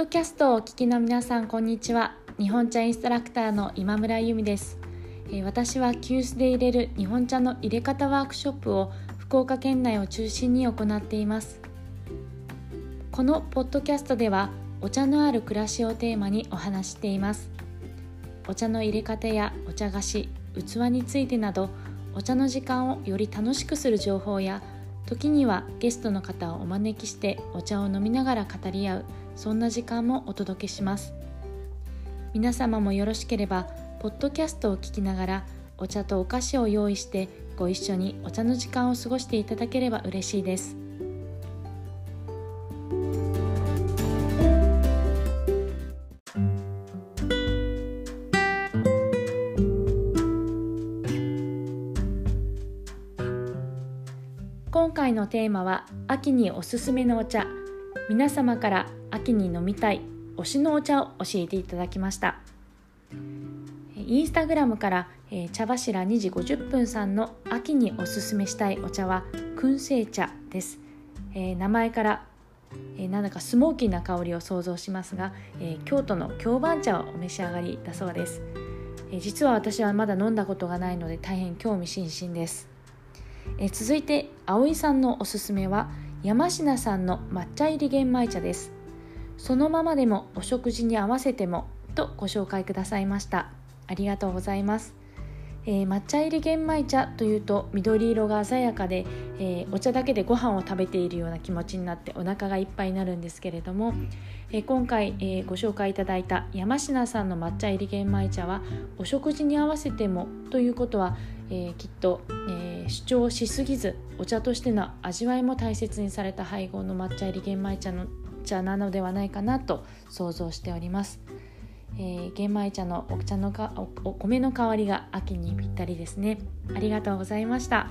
ドキャストをお聞きの皆さんこんにちは。日本茶インストラクターの今村由美です。私は急須で入れる日本茶の入れ方ワークショップを福岡県内を中心に行っています。このポッドキャストではお茶のある暮らしをテーマにお話しています。お茶の入れ方やお茶菓子器についてなどお茶の時間をより楽しくする情報や時にはゲストの方をお招きしてお茶を飲みながら語り合うそんな時間もお届けします。皆様もよろしければポッドキャストを聞きながらお茶とお菓子を用意してご一緒にお茶の時間を過ごしていただければ嬉しいです。今回のテーマは秋におすすめのお茶。皆様から秋に飲みたい推しのお茶を教えていただきました。インスタグラムから、えー、茶柱2時50分さんの秋におすすめしたいお茶は燻製茶です、えー、名前から、えー、なんだかスモーキーな香りを想像しますが、えー、京都の京番茶をお召し上がりだそうです、えー、実は私はまだ飲んだことがないので大変興味津々です。え続いて葵さんのおすすめは山科さんの抹茶入り玄米茶です。そのままでもお食事に合わせてもとご紹介くださいました。ありがとうございます。えー、抹茶入り玄米茶というと緑色が鮮やかで、えー、お茶だけでご飯を食べているような気持ちになってお腹がいっぱいになるんですけれども、えー、今回、えご紹介いただいた山科さんの抹茶入り玄米茶はお食事に合わせてもということは、えきっと、え主張しすぎずお茶としての味わいも大切にされた配合の抹茶入り玄米茶の茶なのではないかなと想像しております。えー、玄米茶のお茶のかお米の香りが秋にぴったりですね。ありがとうございました、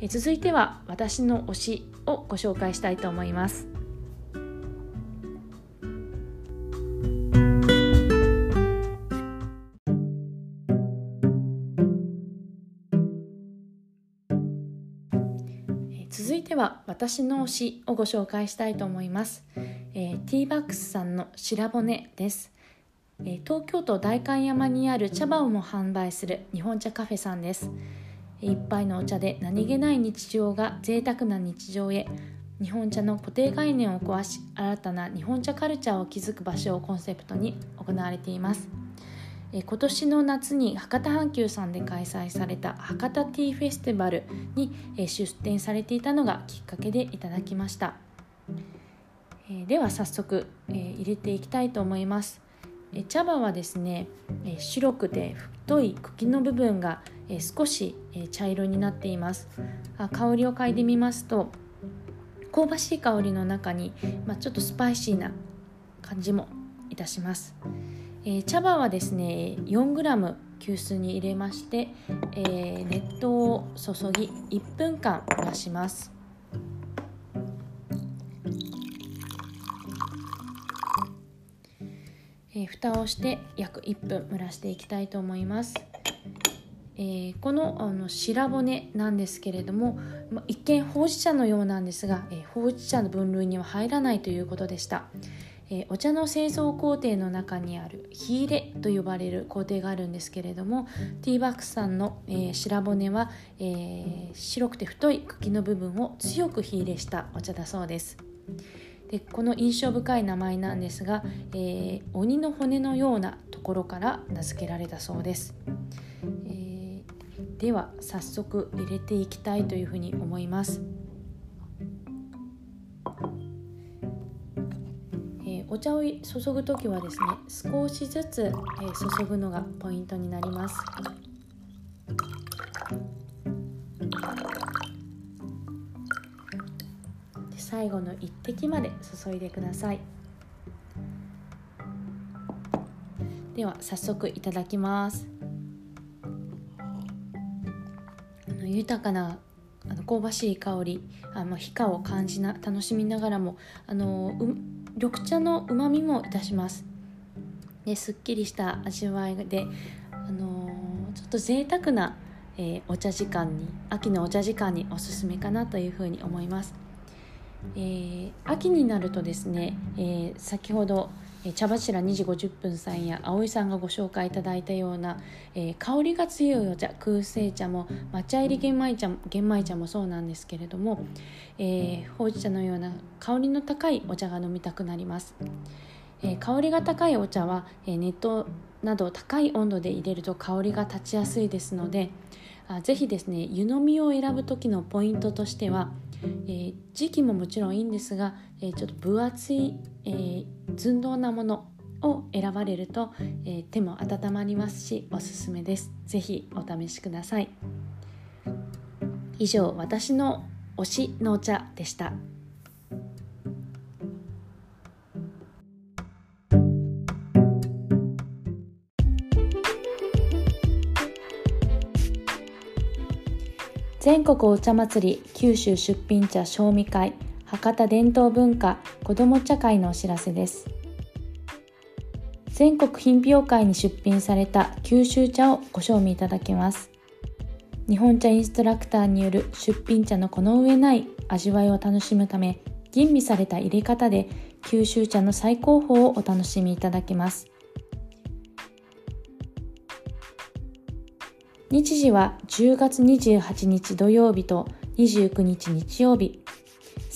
えー、続いては私の推しをご紹介したいと思います。続いては私の推しをご紹介したいと思います、えー、ティーバックスさんの白骨です。え東京都代官山にある茶葉をも販売する日本茶カフェさんです。一杯のお茶で何気ない日常が贅沢な日常へ。日本茶の固定概念を壊し新たな日本茶カルチャーを築く場所をコンセプトに行われています。今年の夏に博多阪急さんで開催された博多ティーフェスティバルに出展されていたのがきっかけでいただきました。では早速入れていきたいと思います。え茶葉はですね、え白くて太い茎の部分が、え少し、え茶色になっています。あ香りを嗅いでみますと香ばしい香りの中に、ま、ちょっとスパイシーな感じもいたします、えー、茶葉はですね 4g 急須に入れまして、えー、熱湯を注ぎ1分間蒸らしますえー、蓋をして約1分蒸らしていきたいと思います。えー、このあの白骨なんですけれども、ま一見ほうじ茶のようなんですが、えー、ほうじ茶の分類には入らないということでした、えー、お茶の製造工程の中にある火入れと呼ばれる工程があるんですけれどもティーバックスさんの、えー、白骨は、え白くて太い茎の部分を強く火入れしたお茶だそうです。でこの印象深い名前なんですが、え、鬼の骨のようなところから名付けられたそうです、え、では早速入れていきたいというふうに思います、お茶を注ぐ時はですね少しずつ、え注ぐのがポイントになります。最後の一滴まで注いでください。では早速いただきます。豊かなあの香ばしい香りあの皮下を感じな楽しみながらもあのう緑茶のうまみもいたします。ですっきりした味わいであのちょっと贅沢な、えー、お茶時間に秋のお茶時間におすすめかなというふうに思います。えー、秋になるとですね、えー、先ほど茶柱2時50分さんや葵さんがご紹介いただいたような、えー、香りが強いお茶空製茶も抹茶入り玄米茶玄米茶もそうなんですけれども、えー、ほうじ茶のような香りの高いお茶が飲みたくなります、えー、香りが高いお茶は、え熱湯など高い温度で入れると香りが立ちやすいですのであぜひですね湯飲みを選ぶ時のポイントとしてはえー、時期ももちろんいいんですが、えー、ちょっと分厚い、えー、寸胴なものを選ばれると、え手も温まりますしおすすめです。是非お試しください。以上私の推しのお茶でした。全国お茶祭り九州出品茶賞味会。博多伝統文化子ども茶会のお知らせです。全国品評会に出品された九州茶をご賞味いただけます。日本茶インストラクターによる出品茶のこの上ない味わいを楽しむため吟味された入れ方で九州茶の最高峰をお楽しみいただけます。日時は10月28日土曜日と29日日曜日。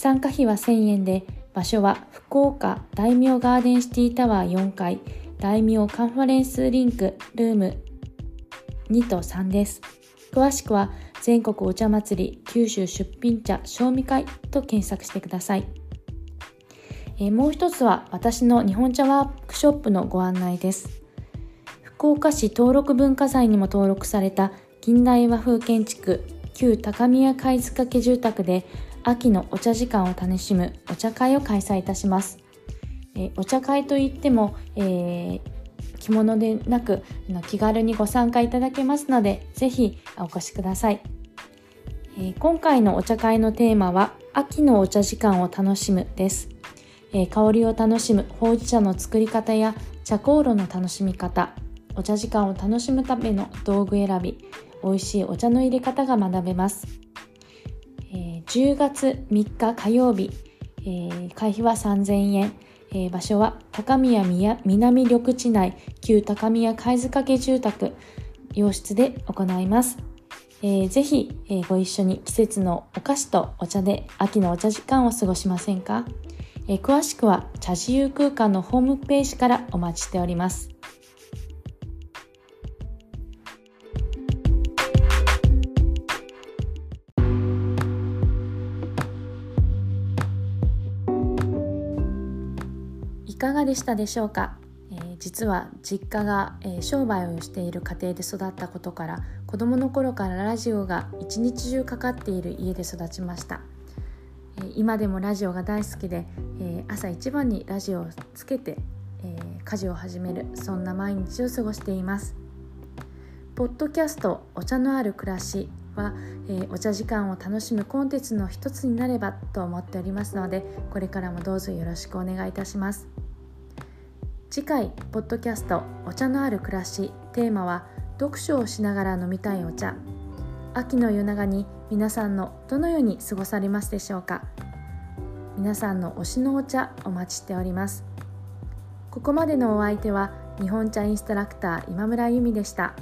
参加費は1000円で、場所は福岡大名ガーデンシティタワー4階大名カンファレンスリンクルーム2と3です。詳しくは全国お茶祭り九州出品茶賞味会と検索してください。えー、もう一つは私の日本茶ワークショップのご案内です。福岡市登録文化財にも登録された近代和風建築旧高宮貝塚家住宅で秋のお茶時間を楽しむお茶会を開催いたします。えお茶会といっても、えー、着物でなく気軽にご参加いただけますのでぜひお越しください、え、今回のお茶会のテーマは秋のお茶時間を楽しむです、え、香りを楽しむほうじ茶の作り方や茶香炉の楽しみ方。お茶時間を楽しむための道具選び美味しいお茶の入れ方が学べます、10月3日火曜日、えー、会費は3000円、えー、場所は高宮宮南緑地内旧高宮貝塚家住宅洋室で行います、えー、ぜひ、えー、ご一緒に季節のお菓子とお茶で秋のお茶時間を過ごしませんか、えー、詳しくは茶自由空間のホームページからお待ちしております。かがでしたでしょうか、えー、実は実家が、えー、商売をしている家庭で育ったことから子供の頃からラジオが一日中かかっている家で育ちました、えー、今でもラジオが大好きで、え朝一番にラジオをつけて、え家事を始めるそんな毎日を過ごしています。ポッドキャストお茶のある暮らしは、えお茶時間を楽しむコンテンツの一つになればと思っておりますのでこれからもどうぞよろしくお願いいたします。次回ポッドキャストお茶のある暮らし。テーマは読書をしながら飲みたいお茶。秋の夜長に皆さんのどのように過ごされますでしょうか。皆さんの推しのお茶お待ちしております。ここまでのお相手は日本茶インストラクター今村由美でした。